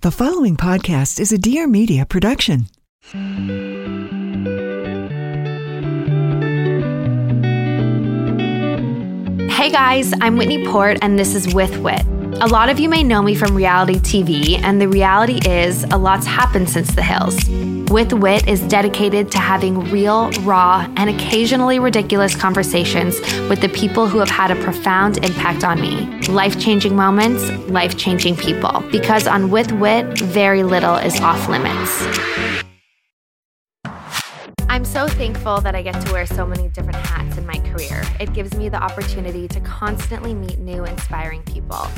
The following podcast is a Dear Media production. Hey guys, I'm Whitney Port, and this is With Whit. A lot of you may know me from reality TV, and the reality is a lot's happened since the hills. With Whit is dedicated to having real, raw, and occasionally ridiculous conversations with the people who have had a profound impact on me. Life changing moments, life changing people. Because on With Whit, very little is off limits. I'm so thankful that I get to wear so many different hats in my career. It gives me the opportunity to constantly meet new, inspiring people.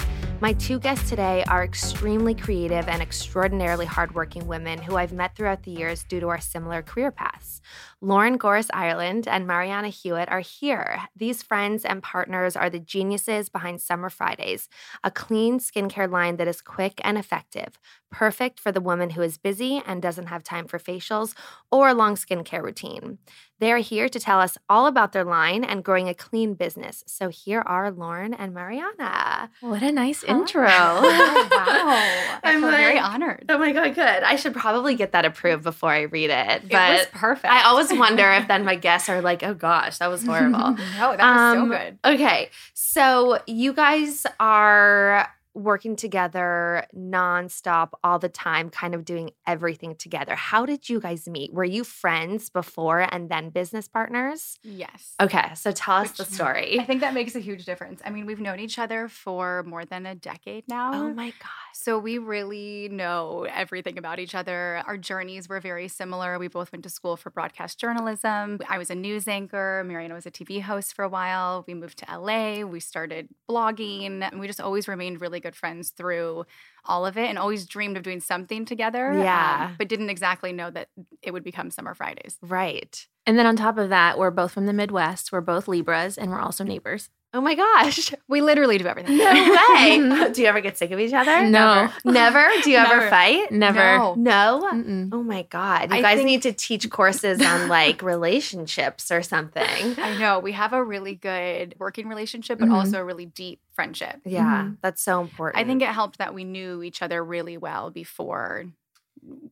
My two guests today are extremely creative and extraordinarily hardworking women who I've met throughout the years due to our similar career paths. Lauren Gores Ireland and Marianna Hewitt are here. These friends and partners are the geniuses behind Summer Fridays, a clean skincare line that is quick and effective, perfect for the woman who is busy and doesn't have time for facials or a long skincare routine. They are here to tell us all about their line and growing a clean business. So here are Lauren and Marianna. What a nice intro. wow. I I'm feel very honored. Oh my god, good. I should probably get that approved before I read it. But it was perfect. I always wonder if then my guests are like, "Oh gosh, that was horrible." no, that was Um, so good. Okay, so you guys are working together nonstop all the time, kind of doing everything together. How did you guys meet? Were you friends before and then business partners? Yes. Okay, so tell us the story. I think that makes a huge difference. I mean, we've known each other for more than a decade oh now. oh my gosh. So we really know everything about each other. Our journeys were very similar. We both went to school for broadcast journalism. I was a news anchor. Marianna was a TV host for a while. We moved to LA. We started blogging. And we just always remained really good friends through all of it and always dreamed of doing something together. um, Yeah. but didn't exactly know that it would become Summer Fridays. Right. And then on top of that, we're both from the Midwest. We're both Libras, and we're also neighbors. Oh my gosh. We literally do everything. No way. Do you ever get sick of each other? No. Never? Do you ever fight? Never. No. No? Mm-mm. Oh my God. You I guys think- need to teach courses on like relationships or something. I know. We have a really good working relationship, but Mhm. also a really deep friendship. Yeah, that's so important. I think it helped that we knew each other really well before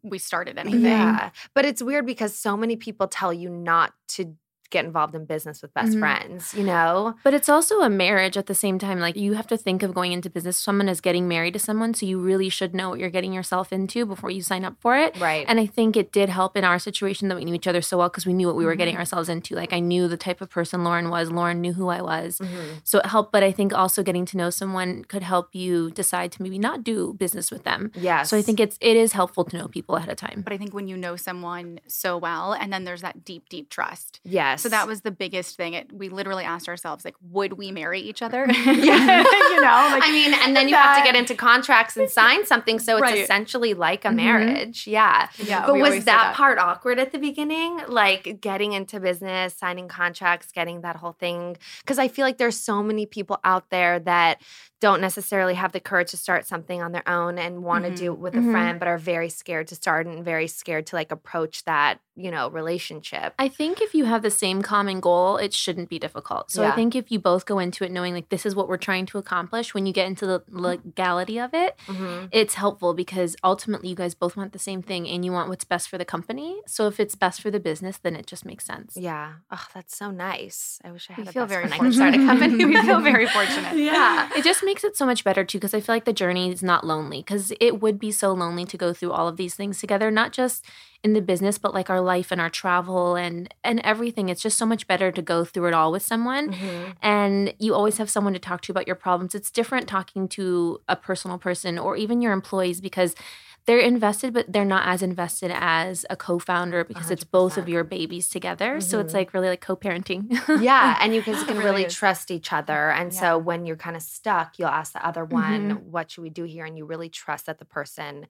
we started anything. Yeah. But it's weird because so many people tell you not to get involved in business with best Mhm. friends, you know? But it's also a marriage at the same time. Like you have to think of going into business. Someone is getting married to someone, so you really should know what you're getting yourself into before you sign up for it. Right. And I think it did help in our situation that we knew each other so well because we knew what we were getting ourselves into. Like I knew the type of person Lauren was. Lauren knew who I was. Mhm. So it helped. But I think also getting to know someone could help you decide to maybe not do business with them. Yes. So I think it's it is helpful to know people ahead of time. But I think when you know someone so well, and then there's that deep, deep trust. yes. So that was the biggest thing. It, we literally asked ourselves, like, would we marry each other? yeah. you know, like, I mean, and then you have to get into contracts and sign something. So it's Right. essentially like a Mhm. marriage. Yeah. yeah, but was that, that part awkward at the beginning? Like getting into business, signing contracts, getting that whole thing? Because I feel like there's so many people out there that don't necessarily have the courage to start something on their own and want to Mhm. do it with Mhm. a friend, but are very scared to start and very scared to like approach that, you know, relationship. I think if you have the same common goal, it shouldn't be difficult. So Yeah. I think if you both go into it knowing like this is what we're trying to accomplish, when you get into the legality of it, Mhm. it's helpful because ultimately you guys both want the same thing and you want what's best for the company. So if it's best for the business, then it just makes sense. Yeah. Oh, that's so nice. I wish I We had a feel very friend I could start a company. we feel very fortunate. Yeah. It just makes it so much better too because I feel like the journey is not lonely because it would be so lonely to go through all of these things together, not just in the business but like our life and our travel and and everything. It's just so much better to go through it all with someone Mhm. and you always have someone to talk to about your problems. It's different talking to a personal person or even your employees because they're invested, but they're not as invested as a co-founder because it's both of your babies together. So it's like really like co-parenting. yeah, and you guys can really really trust each other. And Yeah. so when you're kind of stuck, you'll ask the other one, Mhm. "What should we do here?" And you really trust that the person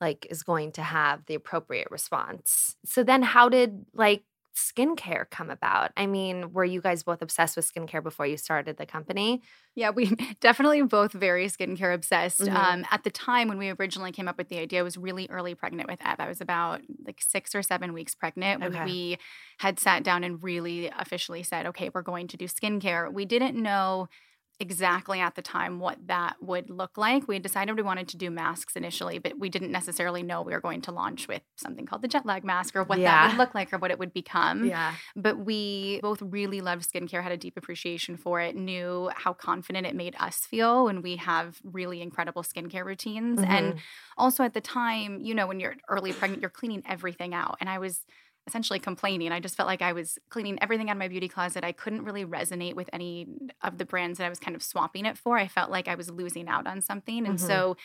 like is going to have the appropriate response. So then how did like skincare come about? I mean, were you guys both obsessed with skincare before you started the company? Yeah, we definitely both very skincare obsessed. Mhm. Um, at the time when we originally came up with the idea, I was really early pregnant with Eb. I was about like six or seven weeks pregnant when Okay. we had sat down and really officially said, okay, we're going to do skincare. We didn't know exactly at the time what that would look like. We decided we wanted to do masks initially, but we didn't necessarily know we were going to launch with something called the jet lag mask or what that would look like or what it would become Yeah. but we both really loved skincare, had a deep appreciation for it, knew how confident it made us feel and we have really incredible skincare routines. And Mhm. also at the time, you know, when you're early pregnant, you're cleaning everything out. And I was essentially complaining. I just felt like I was cleaning everything out of my beauty closet. I couldn't really resonate with any of the brands that I was kind of swapping it for. I felt like I was losing out on something. And Mhm. so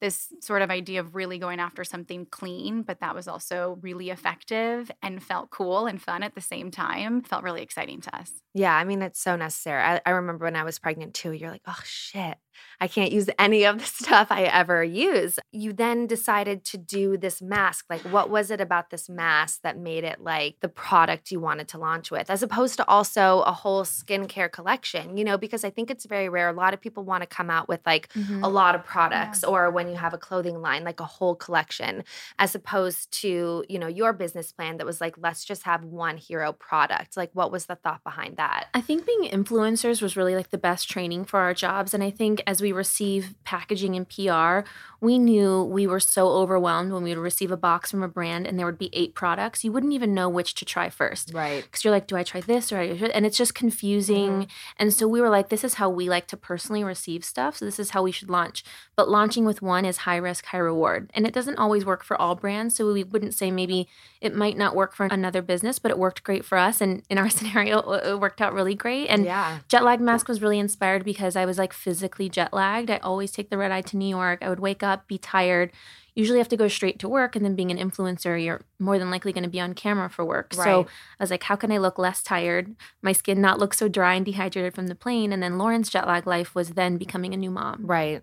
this sort of idea of really going after something clean, but that was also really effective and felt cool and fun at the same time felt really exciting to us. Yeah, I mean, it's so necessary. I, I remember when I was pregnant too, you're like, oh shit, I can't use any of the stuff I ever use. You then decided to do this mask. Like, what was it about this mask that made it like the product you wanted to launch with, as opposed to also a whole skincare collection? You know, because I think it's very rare. A lot of people want to come out with like Mhm. a lot of products or when you have a clothing line like a whole collection as opposed to you know your business plan that was like let's just have one hero product like what was the thought behind that I think being influencers was really like the best training for our jobs. And I think as we receive packaging and PR, we knew we were so overwhelmed when we would receive a box from a brand and there would be eight products. You wouldn't even know which to try first. right Because you're like, do I try this or I should? And it's just confusing. Mm-hmm. And so we were like, this is how we like to personally receive stuff. So this is how we should launch. But launching with one is high risk, high reward. And it doesn't always work for all brands. So we wouldn't say maybe it might not work for another business, but it worked great for us. And in our scenario, it worked out really great. And yeah Jet lag mask was really inspired because I was like physically jet lagged. I always take the red eye to New York. I would wake up, be tired, usually have to go straight to work. And then being an influencer, you're more than likely going to be on camera for work. So I was like, how can I look less tired? My skin not look so dry and dehydrated from the plane. And then Lauren's jet lag life was then becoming a new mom. right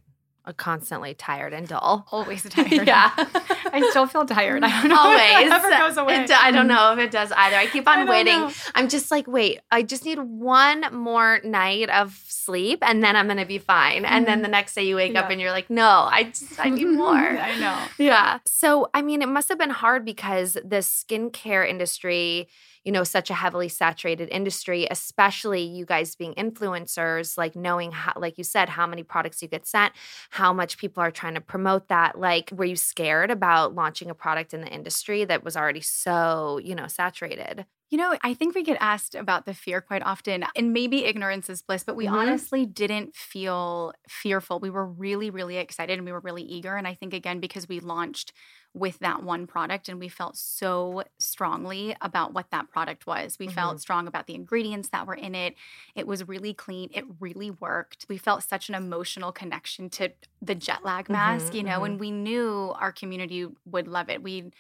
constantly tired and dull Always tired. Yeah. I still feel tired. I don't know. always ever goes away. I don't know if it does either i keep on don't waiting know. i'm just like wait i just need one more night of sleep and then i'm gonna be fine and then mm-hmm. the next day you wake up and you're like no i just i need more I know. Yeah. So, I mean, it must have been hard because the skincare industry, you know, such a heavily saturated industry, especially you guys being influencers, like knowing how, like you said, how many products you get sent, how much people are trying to promote that. Like, were you scared about launching a product in the industry that was already so, you know, saturated? You know, I think we get asked about the fear quite often, and maybe ignorance is bliss, but we Mhm. honestly didn't feel fearful. We were really, really excited and we were really eager. And I think, again, because we launched with that one product and we felt so strongly about what that product was. We felt strong about the ingredients that were in it. It was really clean. It really worked. We felt such an emotional connection to the jet lag mask, Mhm, you know, mhm. and we knew our community would love it. We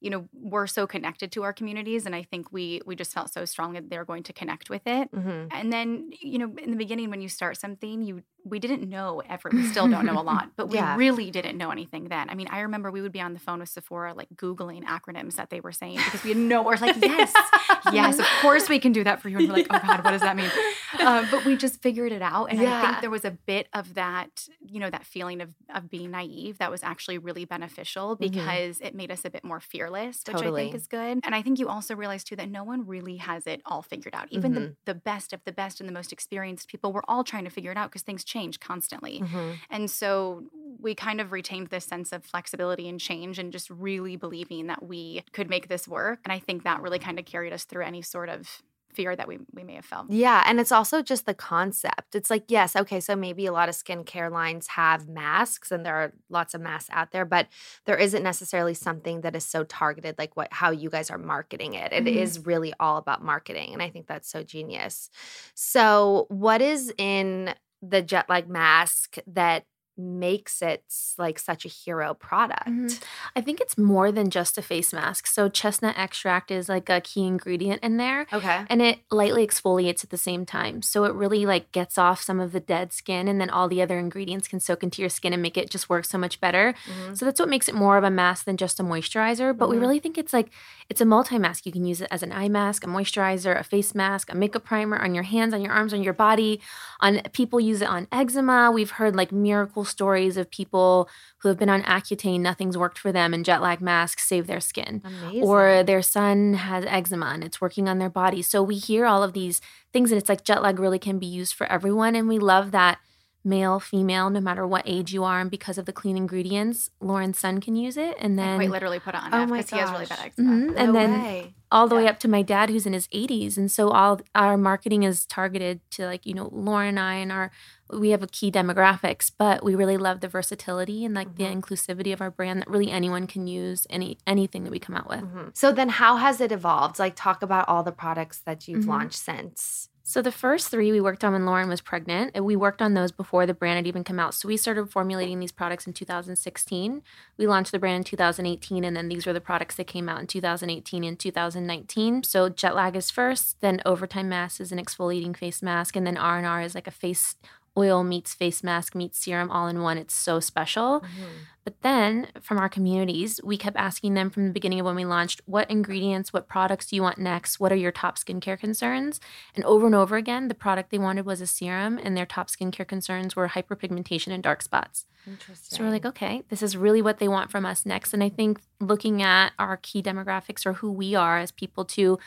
you know we're so connected to our communities and i think we we just felt so strong that they're going to connect with it Mm-hmm. and then you know in the beginning when you start something you we didn't know ever we still don't know a lot but we Yeah. really didn't know anything then. I mean i remember we would be on the phone with sephora like googling acronyms that they were saying because we had no we're like yes yes of course we can do that for you. And we're like oh god what does that mean? Uh, but we just figured it out and i think there was a bit of that you know that feeling of of being naive that was actually really beneficial because it made us a bit more fearless which i think is good. And i think you also realize too that no one really has it all figured out. Even the, the best of the best and the most experienced people we're all trying to figure it out because things change constantly Mm-hmm. and so we kind of retained this sense of flexibility and change and just really believing that we could make this work. And I think that really kind of carried us through any sort of fear that we we may have felt. Yeah, and it's also just the concept. It's like, yes, okay, so maybe a lot of skincare lines have masks and there are lots of masks out there, but there isn't necessarily something that is so targeted like what how you guys are marketing it. It is Mhm. really all about marketing, and I think that's so genius. So, what is in the jet lag mask that makes it like such a hero product? Mhm. I think it's more than just a face mask. So chestnut extract is like a key ingredient in there. Okay. And it lightly exfoliates at the same time. So it really like gets off some of the dead skin and then all the other ingredients can soak into your skin and make it just work so much better. Mhm. So that's what makes it more of a mask than just a moisturizer. But we Mhm. really think it's like it's a multi-mask. You can use it as an eye mask, a moisturizer, a face mask, a makeup primer on your hands, on your arms, on your body. On people use it on eczema. We've heard like miracle stories of people who have been on Accutane, nothing's worked for them, and jet lag masks save their skin Amazing. or their son has eczema and it's working on their body. So we hear all of these things, and it's like jet lag really can be used for everyone. And we love that male, female, no matter what age you are, and because of the clean ingredients, Lauren's son can use it. And I then quite literally put it on Oh F my because he has really bad gosh. eczema. Mhm, and then way. all the way up to my dad who's in his 80s and so all our marketing is targeted to like you know lauren and i and our we have a key demographics but we really love the versatility and like the inclusivity of our brand that really anyone can use any anything that we come out with Mhm. So then how has it evolved? Like talk about all the products that you've Mhm. launched since. So the first three we worked on when Lauren was pregnant, and we worked on those before the brand had even come out. So we started formulating these products in 2016. We launched the brand in 2018, and then these were the products that came out in 2018 and 2019. So jet lag is first, then overtime mask is an exfoliating face mask, and then R and R is like a face oil meets face mask meets serum all in one. It's so special. Mm-hmm. But then from our communities, we kept asking them from the beginning of when we launched, what ingredients, what products do you want next? What are your top skincare concerns? And over and over again, the product they wanted was a serum, and their top skincare concerns were hyperpigmentation and dark spots. Interesting. So we're like, okay, this is really what they want from us next. And I think looking at our key demographics or who we are as people to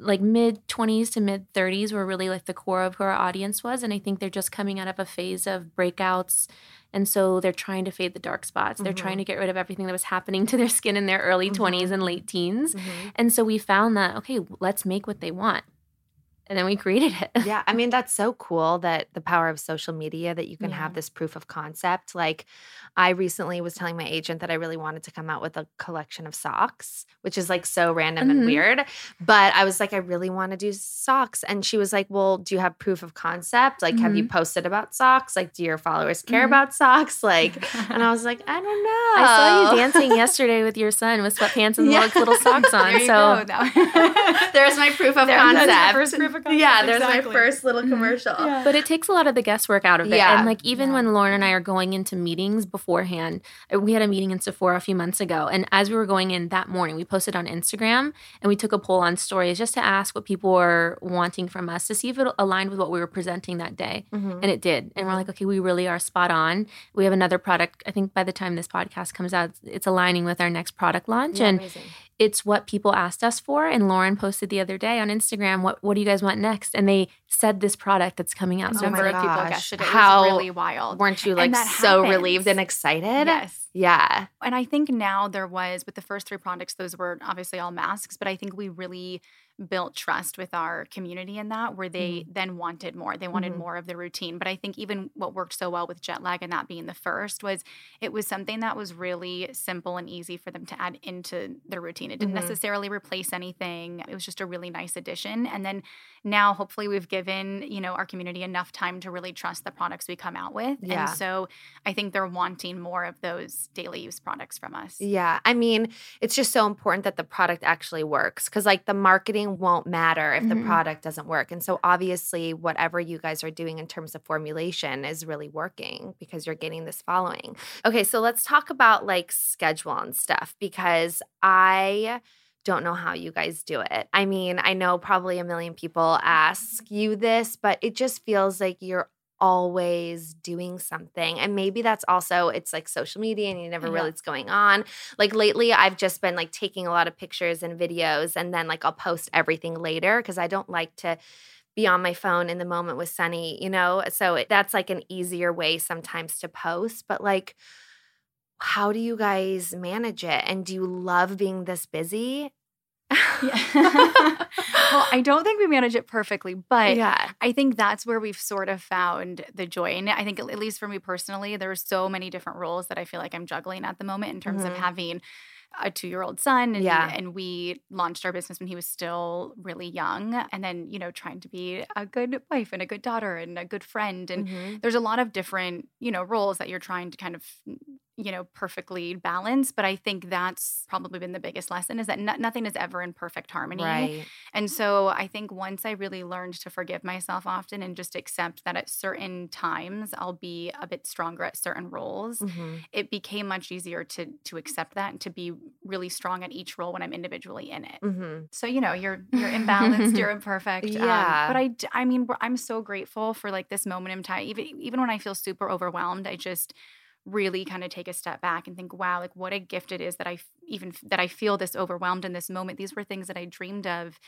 like mid 20s to mid 30s were really like the core of who our audience was. And I think they're just coming out of a phase of breakouts. And so they're trying to fade the dark spots. They're trying to get rid of everything that was happening to their skin in their early 20s and late teens. Mhm. And so we found that, okay, let's make what they want. And then we created it. yeah, I mean that's so cool that the power of social media that you can have this proof of concept. Like I recently was telling my agent that I really wanted to come out with a collection of socks, which is like so random and Mhm. weird, but I was like I really want to do socks and she was like, "Well, do you have proof of concept? Like have you posted about socks? Like do your followers care Mhm. about socks?" Like and I was like, "I don't know." I saw you dancing yesterday with your son with sweatpants and Yeah. little socks on. There so. There's my proof of There- concept. First proof of Yeah, concept, there's exactly. my first little Mhm. commercial. But it takes a lot of the guesswork out of it. Yeah. And like even Yeah. when Lauren and I are going into meetings beforehand, uh, we had a meeting in Sephora a few months ago. And as we were going in that morning, we posted on Instagram and we took a poll on stories just to ask what people were wanting from us to see if it aligned with what we were presenting that day. Mhm. And it did. And we're like, okay, we really are spot on. We have another product. I think by the time this podcast comes out, it's aligning with our next product launch. Yeah, and amazing. It's what people asked us for. And Lauren posted the other day on Instagram, what what do you guys want next? And they said this product that's coming out. So Oh my we're number of people gosh. guessed it. It How- was really wild. Weren't you like so happens. relieved and excited? Yes. Yeah. And I think now there was with the first three products, those were obviously all masks, but I think we really built trust with our community in that where they then wanted more. They wanted Mhm. more of the routine. But I think even what worked so well with jet lag and that being the first was it was something that was really simple and easy for them to add into their routine. It didn't Mhm. necessarily replace anything. It was just a really nice addition. And then now hopefully we've given, you know, our community enough time to really trust the products we come out with. Yeah. And so I think they're wanting more of those daily use products from us. Yeah. I mean, it's just so important that the product actually works because, like, the marketing won't matter if the Mhm. product doesn't work. And so, obviously, whatever you guys are doing in terms of formulation is really working because you're getting this following. Okay. So, let's talk about like schedule and stuff because I don't know how you guys do it. I mean, I know probably a million people ask you this, but it just feels like you're always doing something. And maybe that's also it's like social media and you never Yeah. really what's going on. Like lately I've just been like taking a lot of pictures and videos and then like I'll post everything later because I don't like to be on my phone in the moment with Sunny, you know? So it, that's like an easier way sometimes to post, but like how do you guys manage it? And do you love being this busy? well, I don't think we manage it perfectly, but yeah. I think that's where we've sort of found the joy. And I think, at least for me personally, there's so many different roles that I feel like I'm juggling at the moment in terms Mhm. of having a two year old son. And, Yeah. and we launched our business when he was still really young. And then, you know, trying to be a good wife and a good daughter and a good friend. And Mhm. there's a lot of different, you know, roles that you're trying to kind of, you know, perfectly balanced But I think that's probably been the biggest lesson is that no- nothing is ever in perfect harmony. Right. And so I think once I really learned to forgive myself often and just accept that at certain times I'll be a bit stronger at certain roles, Mhm. it became much easier to to accept that and to be really strong at each role when I'm individually in it. Mhm. So you know, you're you're imbalanced, you're imperfect. um, Yeah. but I I mean, I'm so grateful for like this moment in time. Even even when I feel super overwhelmed, I just really kind of take a step back and think, wow, like what a gift it is that I f- even that I feel this overwhelmed in this moment. These were things that I dreamed of,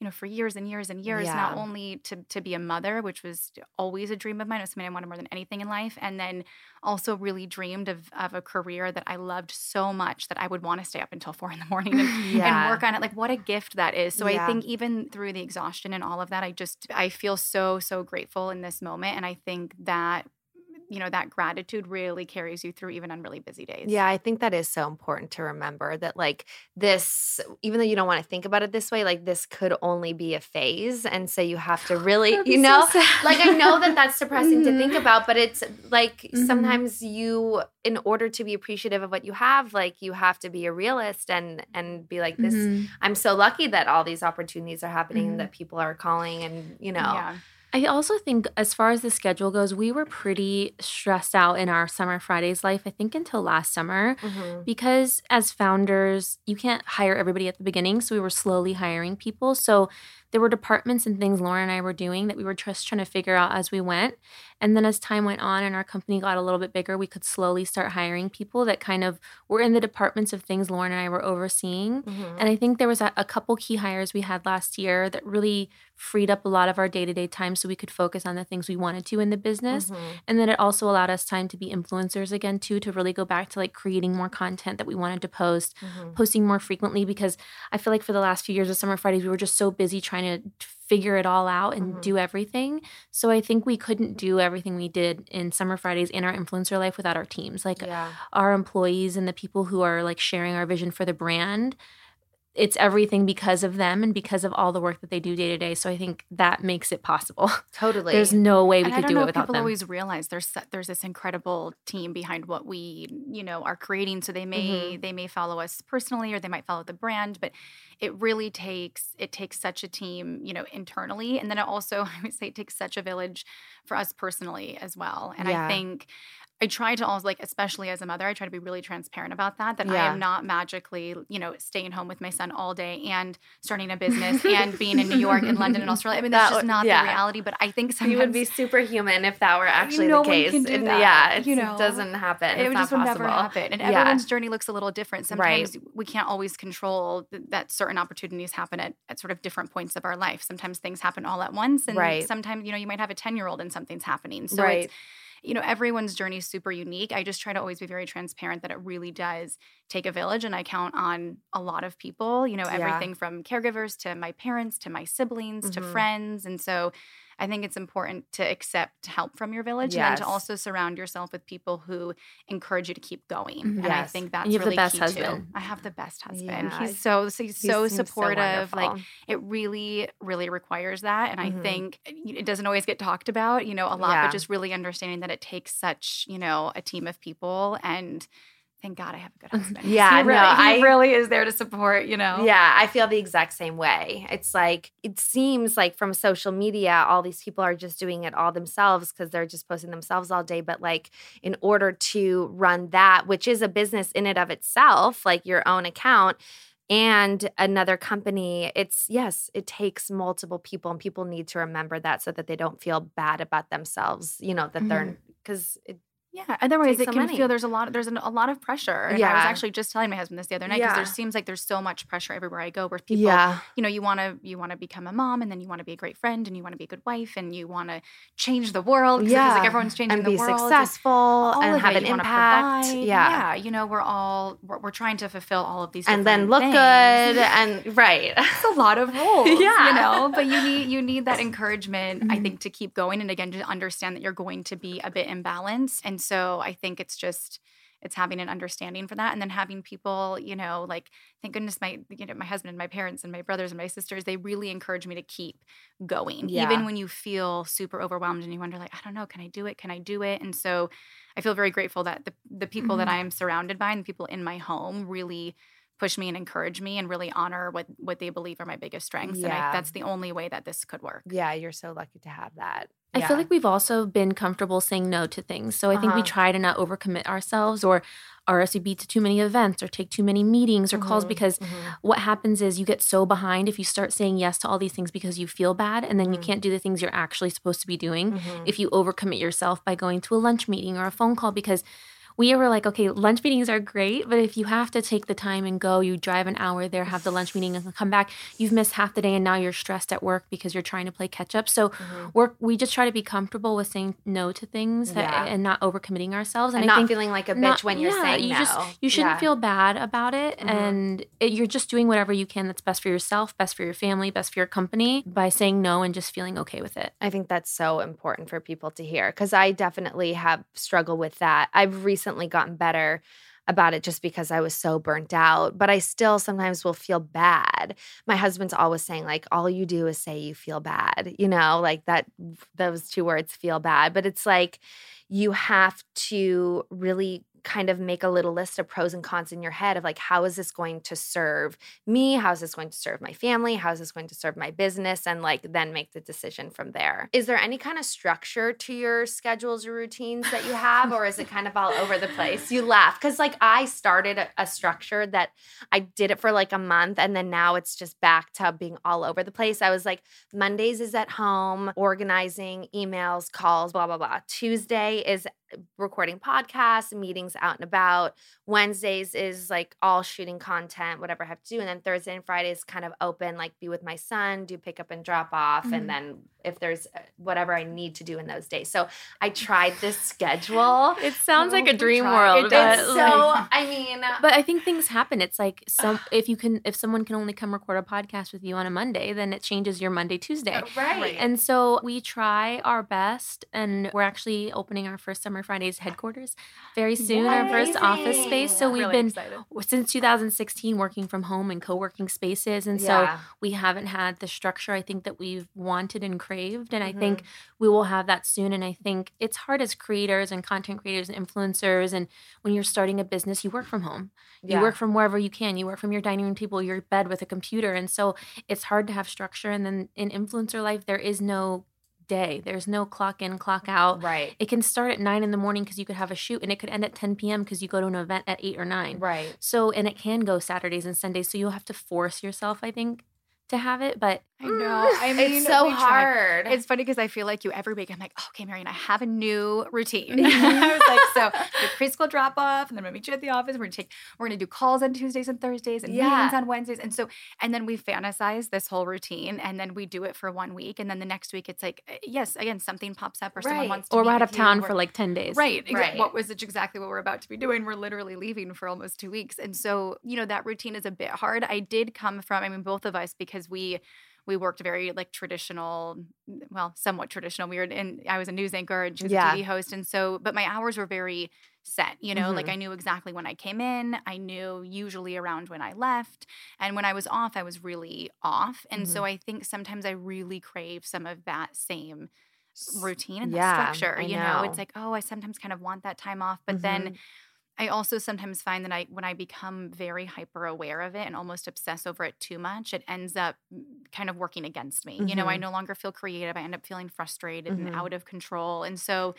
you know, for years and years and years. Not only to to be a mother, which was always a dream of mine, it was something I wanted more than anything in life, and then also really dreamed of of a career that I loved so much that I would want to stay up until four in the morning and, and work on it. Like what a gift that is. So I think even through the exhaustion and all of that, I just I feel so so grateful in this moment, and I think that you know that gratitude really carries you through even on really busy days. Yeah, I think that is so important to remember that, like, this, even though you don't want to think about it this way, like, this could only be a phase. And so you have to really, you know, like, I know that that's depressing to think Mhm. about, but it's like Mhm. sometimes you, in order to be appreciative of what you have, like, you have to be a realist and, and be like, this, Mhm. I'm so lucky that all these opportunities are happening, Mhm. that people are calling, and, you know, Yeah. I also think, as far as the schedule goes, we were pretty stressed out in our Summer Fridays life, I think until last summer, Mhm. because as founders, you can't hire everybody at the beginning. So we were slowly hiring people. So there were departments and things Lauren and I were doing that we were just trying to figure out as we went. And then as time went on and our company got a little bit bigger, we could slowly start hiring people that kind of were in the departments of things Lauren and I were overseeing. Mhm. And I think there was a, a couple key hires we had last year that really freed up a lot of our day to day time so we could focus on the things we wanted to in the business. Mhm. And then it also allowed us time to be influencers again, too, to really go back to like creating more content that we wanted to post, Mhm. posting more frequently because I feel like for the last few years of Summer Fridays, we were just so busy trying to figure it all out and Mhm. do everything. So I think we couldn't do everything we did in Summer Fridays in our influencer life without our teams. Like Yeah. our employees and the people who are like sharing our vision for the brand it's everything because of them and because of all the work that they do day to day so i think that makes it possible Totally. there's no way we and could do it without people them always realize there's there's this incredible team behind what we you know are creating. So they may mm-hmm. they may follow us personally or they might follow the brand, but it really takes it takes such a team you know internally, and then it also I would say it takes such a village for us personally as well. And Yeah. I think. I try to also like, especially as a mother, I try to be really transparent about that. That I am not magically, you know, staying home with my son all day and starting a business and being in New York and London and Australia. I mean, that's That just not yeah. the reality. But I think sometimes you would be superhuman if that were actually no the one case. can do And that, yeah, it's, you it know. doesn't happen. it it's just would possible. never happen. And Yeah. everyone's journey looks a little different. Right. Sometimes we can't always control th- that certain opportunities happen at, at sort of different points of our life. Sometimes things happen all at once. And Right. sometimes, you know, you might have a 10 year old and something's happening. So Right. it's, you know, everyone's journey is super unique. I just try to always be very transparent that it really does take a village. And I count on a lot of people, you know, Yeah. everything from caregivers to my parents to my siblings to Mhm. friends. And so I think it's important to accept help from your village and to also surround yourself with people who encourage you to keep going. Mhm. And I think that's have the really best key husband. too. I have the best husband. Yeah. He's so so he's He so supportive. like it really really requires that and Mhm. I think it doesn't always get talked about, you know, a lot, Yeah. but just really understanding that it takes such, you know, a team of people and thank God I have a good husband. Yeah, he really, no, he I- really is there to support, you know. Yeah, I feel the exact same way. It's like it seems like from social media, all these people are just doing it all themselves because they're just posting themselves all day. But like, in order to run that, which is a business in and of itself, like your own account and another company, it's yes, it takes multiple people, and people need to remember that so that they don't feel bad about themselves. You know that they're mm-hmm. because it Yeah, otherwise it some can money. feel there's a lot there's an, a lot of pressure. And I was actually just telling my husband this the other night because Yeah. there seems like there's so much pressure everywhere I go where people yeah. you know you want to you want to become a mom and then you want to be a great friend and you want to be a good wife and you want to change the world it feels like everyone's changing and the world and successful and have it an you impact. Yeah. yeah, you know we're all we're, we're trying to fulfill all of these And then look things. good and right. it's a lot of roles, Yeah. you know. But you need you need that encouragement, I Mhm. think, to keep going. And again, to understand that you're going to be a bit imbalanced. And so I think it's just it's having an understanding for that, and then having people, you know, like thank goodness my you know my husband and my parents and my brothers and my sisters, they really encourage me to keep going, Yeah. even when you feel super overwhelmed and you wonder like, I don't know, can I do it? Can I do it? And so I feel very grateful that the the people that Mhm. I am surrounded by and the people in my home really push me and encourage me and really honor what what they believe are my biggest strengths and Yeah. I, that's the only way that this could work yeah, you're so lucky to have that. I feel like we've also been comfortable saying no to things. So I think we Uh-huh. try to not overcommit ourselves or RSVP to too many events or take too many meetings or calls Mhm, because mhm. what happens is you get so behind if you start saying yes to all these things because you feel bad and then you Mhm. can't do the things you're actually supposed to be doing Mhm. if you overcommit yourself by going to a lunch meeting or a phone call because we were like, okay, lunch meetings are great, but if you have to take the time and go, you drive an hour there, have the lunch meeting, and come back, you've missed half the day, and now you're stressed at work because you're trying to play catch up. So Mhm. we're we just try to be comfortable with saying no to things that, Yeah. and not overcommitting ourselves, and I not think feeling like a bitch not- when you're yeah, saying you no. just you shouldn't Yeah. feel bad about it, Mhm. and it, you're just doing whatever you can that's best for yourself, best for your family, best for your company by saying no and just feeling okay with it. I think that's so important for people to hear because I definitely have struggled with that. I've recently gotten better about it just because I was so burnt out, but I still sometimes will feel bad. My husband's always saying like all you do is say you feel bad, you know, like that those two words feel bad, but it's like you have to really kind of make a little list of pros and cons in your head of like how is this going to serve me? How is this going to serve my family? How is this going to serve my business? And like then make the decision from there. Is there any kind of structure to your schedules or routines that you have or is it kind of all over the place? You laugh because like i started a, a structure that i did it for like a month and then now it's just back to being all over the place. I was like mondays is at home organizing emails calls blah blah blah. Tuesday is recording podcasts, meetings out and about. Wednesdays is like all shooting content, whatever I have to do. And then Thursday and Friday is kind of open, like be with my son, do pick up and drop off. Mhm. And then if there's uh, whatever I need to do in those days. So I tried this schedule. It sounds like a dream world, It does. so, I mean, But I think things happen. It's like some if you can if someone can only come record a podcast with you on a Monday, then it changes your Monday Tuesday. right. And so we try our best, and we're actually opening our first Summer Fridays headquarters very soon, our first office space. So we've Really been excited. since 2016 working from home and co-working spaces, and Yeah. so we haven't had the structure I think that we've wanted and craved, and I Mm-hmm. think we will have that soon. And I think it's hard as creators and content creators and influencers, and when you're starting a business, you work from home. You Yeah. work from wherever you can. You work from your dining room table, your bed with a computer. And so it's hard to have structure. And then in influencer life, there is no day, there's no clock in, clock out. right. It can start at nine in the morning because you could have a shoot, and it could end at 10 p.m. because you go to an event at eight or nine. Right. So, and it can go Saturdays and Sundays. So you'll have to force yourself, I think, to have it. But I know. I mean, it's so we hard. It's funny because I feel like you every week. I'm like, okay, Marion, I have a new routine. I was like, so the preschool drop off, and then I'm gonna meet you at the office. We're gonna take, we're gonna do calls on Tuesdays and Thursdays, and Yeah. meetings on Wednesdays, and so, and then we fantasize this whole routine, and then we do it for one week, and then the next week it's like, eh, yes, again, something pops up, or someone wants to or we're out of town for like 10 days. Right. exa- Right. What was it exactly what we're about to be doing? We're literally leaving for almost two weeks. And so, you know, that routine is a bit hard. I did come from, I mean, both of us, because we, we worked very like traditional, well, somewhat traditional. We were in, I was a news anchor and she was Yeah. a TV host. And so, but my hours were very set, you know, like Mhm. I knew exactly when I came in. I knew usually around when I left. And when I was off, I was really off. And so I think sometimes I really crave some of that same routine and Yeah, that structure. I you know. know. it's like, oh, I sometimes kind of want that time off, but then Mhm. I also sometimes find that I when I become very hyper aware of it and almost obsess over it too much, it ends up kind of working against me. You know, I Mhm. no longer feel creative. I end up feeling frustrated Mhm. and out of control. And so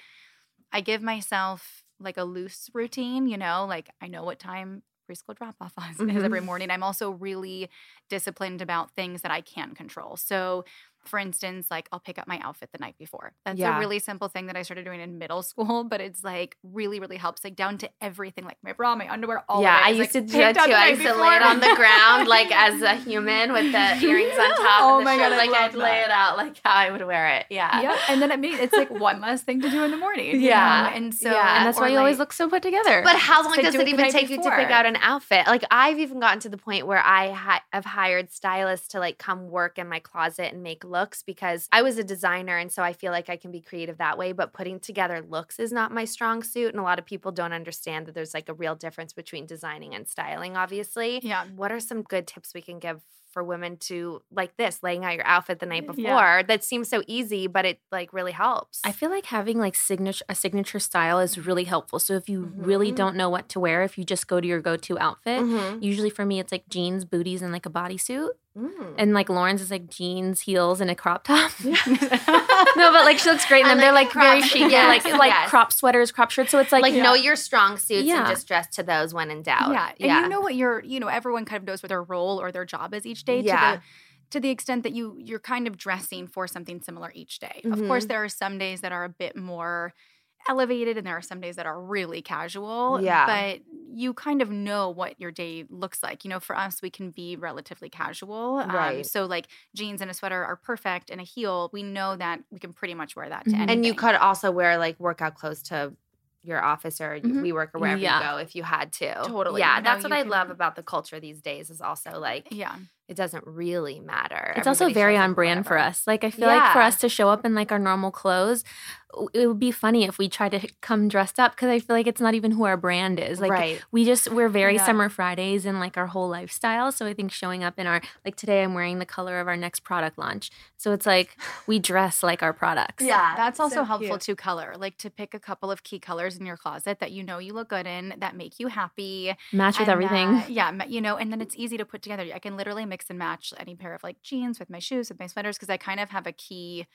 I give myself like a loose routine, you know, like I know what time preschool drop off is Mhm. every morning. I'm also really disciplined about things that I can control. So For instance, like I'll pick up my outfit the night before. That's Yeah. a really simple thing that I started doing in middle school, but it's like really, really helps, like down to everything, like my bra, my underwear, all yeah. I used like, to do that too. I used to lay it before. on the ground, like as a human with the earrings on top. Oh my God, shirt, like I'd lay it out like how I would wear it. Yeah. Yep. And then it made it's like one less thing to do in the morning. Yeah. know? And so Yeah. and that's why you always look so put together. But how long does do it even take you to pick out an outfit? Like I've even gotten to the point where I ha- have hired stylists to like come work in my closet and make looks because I was a designer and so I feel like I can be creative that way. But putting together looks is not my strong suit, and a lot of people don't understand that there's like a real difference between designing and styling. Obviously, Yeah. What are some good tips we can give? For women to like this, laying out your outfit the night before. Yeah. That seems so easy, but it like really helps. I feel like having like signature a signature style is really helpful. So if you really Mhm. don't know what to wear, if you just go to your go-to outfit, Mhm. usually for me it's like jeans, booties, and like a bodysuit. Mm. And like Lauren's is like jeans, heels, and a crop top. no, but like she looks great in them. They're like like very chic. yeah, like like yes. crop sweaters, crop shirts. So it's like, like know your strong suits Yeah. and just dress to those when in doubt. Yeah. And you know what your, you know, everyone kind of knows what their role or their job is each day Yeah. to the to the extent that you you're kind of dressing for something similar each day. Of course, Mhm. there are some days that are a bit more elevated and there are some days that are really casual. Yeah. But you kind of know what your day looks like. You know, for us, we can be relatively casual. Um, Right. so like jeans and a sweater are perfect and a heel, we know that we can pretty much wear that to anything. and you could also wear like workout clothes to your office or Mhm. we work or wherever Yeah. you go if you had to. Totally. Yeah, You know, that's what I love about the culture these days is also like Yeah. It doesn't really matter. It's also very on brand for us. Like I feel like for us to show up in like our normal clothes, it would be funny if we tried to come dressed up because I feel like it's not even who our brand is. Like right. we just we're very Yeah. summer Fridays and like our whole lifestyle. So I think showing up in our like today I'm wearing the color of our next product launch. So it's like we dress like our products. Yeah. That's also so helpful cute. to color, like to pick a couple of key colors in your closet that you know you look good in, that make you happy. Match with everything. that- yeah, you know, and then it's easy to put together. I can literally mix and match any pair of like jeans with my shoes, with my sweaters, because I kind of have a key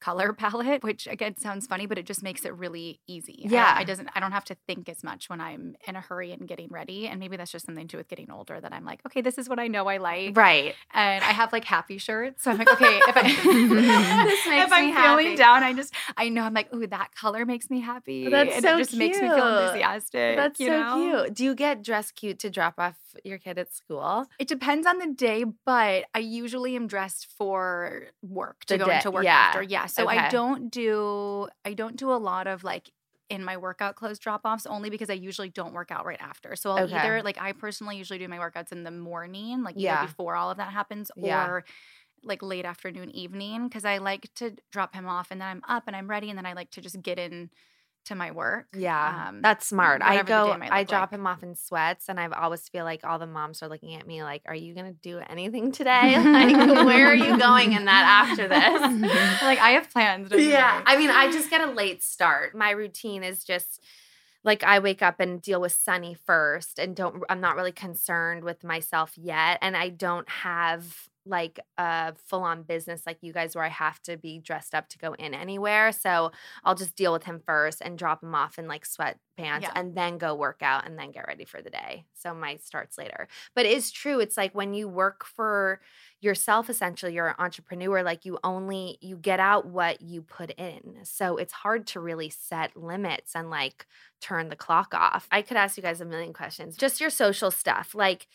color palette, which again sounds funny, but it just makes it really easy. Yeah. I doesn't I don't have to think as much when I'm in a hurry and getting ready. And maybe that's just something to do with getting older that I'm like, okay, this is what I know I like. Right. And I have like happy shirts. So I'm like, okay, if, I, This makes if I'm feeling down, I just, I know I'm like, ooh, that color makes me happy. That's and so it just makes me feel cute. enthusiastic. That's so know? cute. Do you get dress cute to drop off your kid at school? It depends on the day, but I usually am dressed for work to The go day- into work yeah. after. Yeah. So I don't do I don't do a lot of like in my workout clothes drop offs only because I usually don't work out right after. So I'll Okay. either like I personally usually do my workouts in the morning, like Yeah. before all of that happens Yeah. or like late afternoon, evening, because I like to drop him off and then I'm up and I'm ready and then I like to just get in to my work. Yeah, Um, that's smart. I go, I drop him off in sweats, and I always feel like all the moms are looking at me like, "Are you gonna do anything today? like, where are you going in that after this?" like I have plans. yeah, worry. I mean, I just get a late start. My routine is just like I wake up and deal with Sunny first, and don't. I'm not really concerned with myself yet, and I don't have like a full on business like you guys where I have to be dressed up to go in anywhere. So I'll just deal with him first and drop him off in like sweatpants Yeah. and then go work out and then get ready for the day. So my starts later. But it's true. It's like when you work for yourself essentially you're an entrepreneur like you only you get out what you put in so it's hard to really set limits and like turn the clock off i could ask you guys a million questions just your social stuff like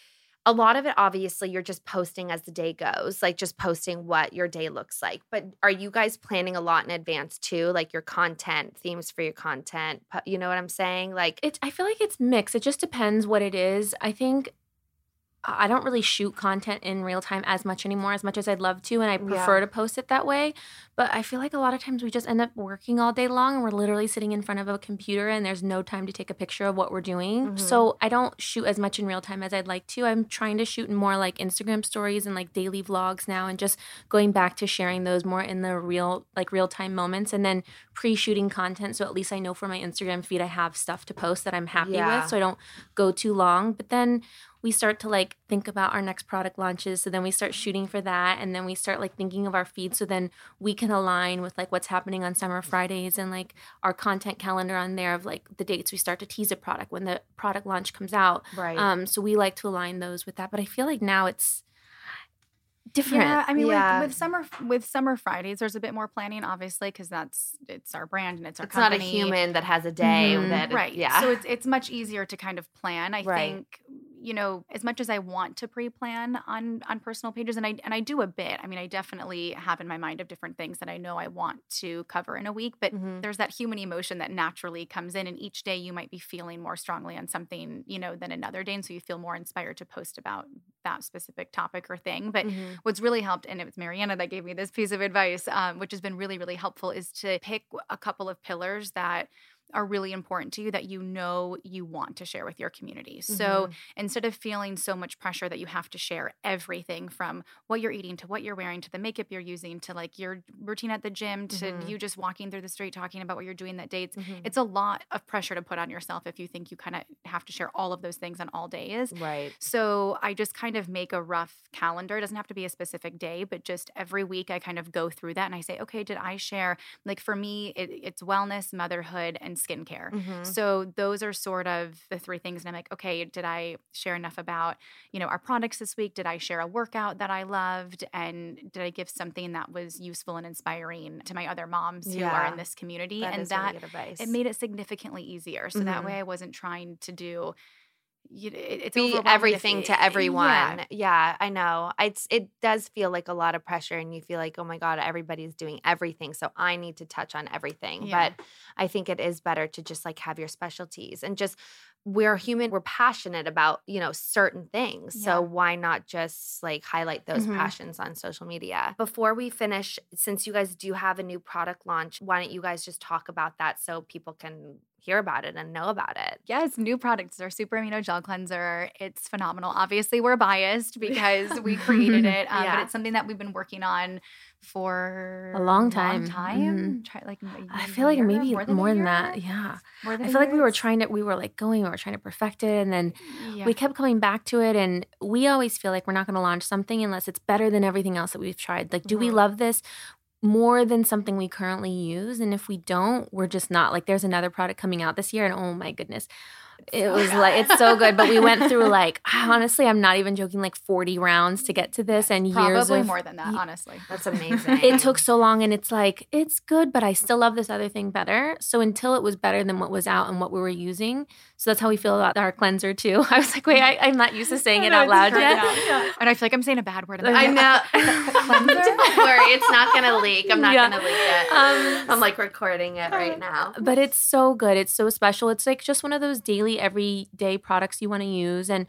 a lot of it obviously you're just posting as the day goes like just posting what your day looks like but are you guys planning a lot in advance too like your content themes for your content you know what i'm saying like It, I feel like it's mixed. It just depends what it is. I think I don't really shoot content in real time as much anymore, as much as I'd love to, and I prefer Yeah. to post it that way. But I feel like a lot of times we just end up working all day long and we're literally sitting in front of a computer and there's no time to take a picture of what we're doing. Mhm. So I don't shoot as much in real time as I'd like to. I'm trying to shoot more like Instagram stories and like daily vlogs now and just going back to sharing those more in the real like real time moments and then pre-shooting content so at least I know for my Instagram feed I have stuff to post that I'm happy Yeah. with so I don't go too long. But then we start to like think about our next product launches. So then we start shooting for that. And then we start like thinking of our feed. So then we can align with like what's happening on summer Fridays and like our content calendar on there of like the dates we start to tease a product when the product launch comes out. right Um, so we like to align those with that. But I feel like now it's different. Yeah, I mean, Yeah. with, with summer with summer Fridays, there's a bit more planning, obviously, because that's it's our brand and it's our It's not a human that has a day Mhm. that right? Yeah. So it's it's much easier to kind of plan. I Right. think you know as much as I want to pre-plan on on personal pages, and I and I do a bit. I mean, I definitely have in my mind of different things that I know I want to cover in a week, but Mhm. there's that human emotion that naturally comes in, and each day you might be feeling more strongly on something, you know, than another day, and so you feel more inspired to post about that specific topic or thing. But Mhm. what's really helped, and it was Marianna that gave me this piece of advice, um, which has been really, really helpful, is to pick a couple of pillars that are really important to you that you know you want to share with your community. So instead of feeling so much pressure that you have to share everything from what you're eating to what you're wearing to the makeup you're using to like your routine at the gym to Mhm. you just walking through the street talking about what you're doing that day, it's, Mhm. it's a lot of pressure to put on yourself if you think you kind of have to share all of those things on all days. right. So I just kind of make a rough calendar. It doesn't have to be a specific day, but just every week I kind of go through that and I say, okay, did I share? Like for me, it, it's wellness, motherhood, and skincare. Mhm. So those are sort of the three things. And I'm like, okay, did I share enough about, you know, our products this week? Did I share a workout that I loved? And did I give something that was useful and inspiring to my other moms who are in this community? That and really that advice. it made it significantly easier. So that Mhm. way I wasn't trying to do you, it, it's be everything to everyone. Yeah. Yeah. I know. It's it does feel like a lot of pressure and you feel like, "Oh my god, everybody's doing everything, so I need to touch on everything." Yeah. But I think it is better to just like have your specialties and just we're human, we're passionate about, you know, certain things. Yeah. So why not just like highlight those Mhm. passions on social media? Before we finish, since you guys do have a new product launch, why don't you guys just talk about that so people can hear about it and know about it? Yes, new products. Our Super Amino Gel Cleanser. It's phenomenal. Obviously, we're biased because we created it, um, Yeah. but it's something that we've been working on for A long time. time. Try like I feel like year, maybe more more than, than, that. Yeah. Than I feel like we were trying to, we were like going, we were trying to perfect it. And then Yeah. we kept coming back to it. And we always feel like we're not going to launch something unless it's better than everything else that we've tried. Like, do we Mhm. love this more than something we currently use? And if we don't, we're just not. Like, there's another product coming out this year. And oh my goodness. It was like it's so good, but we went through like honestly, I'm not even joking, like 40 rounds to get to this, and years Probably more than that, Ye- honestly. That's amazing. it took so long and it's like it's good but i still love this other thing better so until it was better than what was out and what we were using so that's how we feel about our cleanser too i was like wait I, i'm not used to saying it out loud yet now. And I feel like I'm saying a bad word. in I know. Don't worry, it's not gonna leak. I'm not Yeah. gonna leak it. Um, I'm like recording it right now. but it's so good it's so special it's like just one of those daily everyday products you want to use and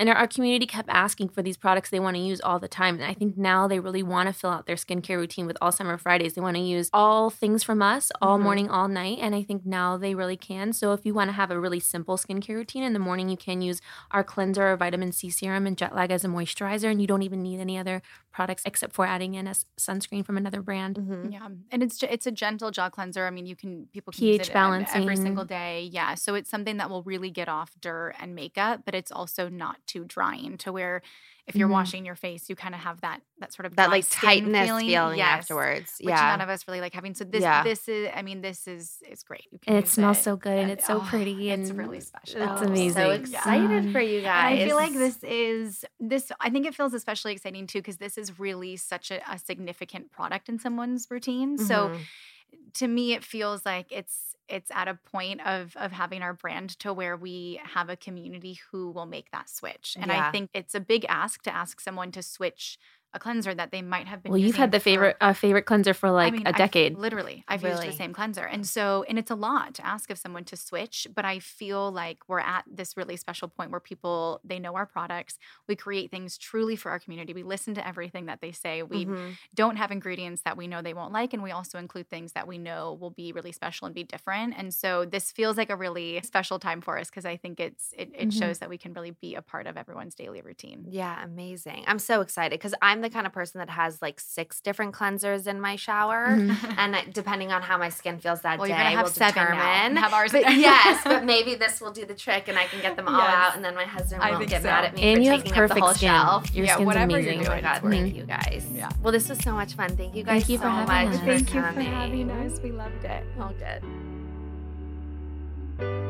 and our, our community kept asking for these products they want to use all the time. And i think now they really want to fill out their skincare routine with all summer fridays. They want to use all things from us all Mhm. morning all night. And i think now they really can. So if you want to have a really simple skincare routine in the morning you can use our cleanser or vitamin c serum and jet lag as a moisturizer. And you don't even need any other products except for adding in a sunscreen from another brand. Mhm. Yeah, and it's ju- it's a gentle jaw cleanser. I mean, you can people can pH use it um, every single day. Yeah, so it's something that will really get off dirt and makeup, but it's also not too drying to where if you're Mhm. washing your face, you kind of have that that sort of That like tightness feeling, feeling, Yes, afterwards. Which yeah. none of us really like having. So this Yeah. this is I mean this is is great. You and it use smells so good and it's so Oh, pretty and it's really special. it's amazing So Yeah. excited for you And guys. I feel like this is this. I think it feels especially exciting too because this is really such a, a significant product in someone's routine. So Mhm. To me, it feels like it's it's at a point of of having our brand to where we have a community who will make that switch. And Yeah. I think it's a big ask to ask someone to switch a cleanser that they might have been. well you've had the for- favorite uh, favorite cleanser for like I mean, a I've- decade literally, I've used the same cleanser. And so, and it's a lot to ask of someone to switch, but I feel like we're at this really special point where people, they know our products. We create things truly for our community. We listen to everything that they say. We Mhm. don't have ingredients that we know they won't like. And we also include things that we know will be really special and be different. And so this feels like a really special time for us because I think it's, it, it Mhm. shows that we can really be a part of everyone's daily routine. Yeah, amazing. I'm so excited because I'm the kind of person that has like six different cleansers in my shower. Mhm. And depending on how my skin feels that Well, day, you're gonna have will seven now. determine. Have ours. But yes, but maybe this will do the trick, and I can get them all Yes. out, and then my husband I won't get so. mad at me and for you have taking up the perfect whole skin shelf. your Yeah, skin's whatever you're amazing Oh my god, it's thank you guys. Yeah. Well, this was so much fun. Thank you guys Thank you so for having much. us. for Thank you for having us. We loved it. All good.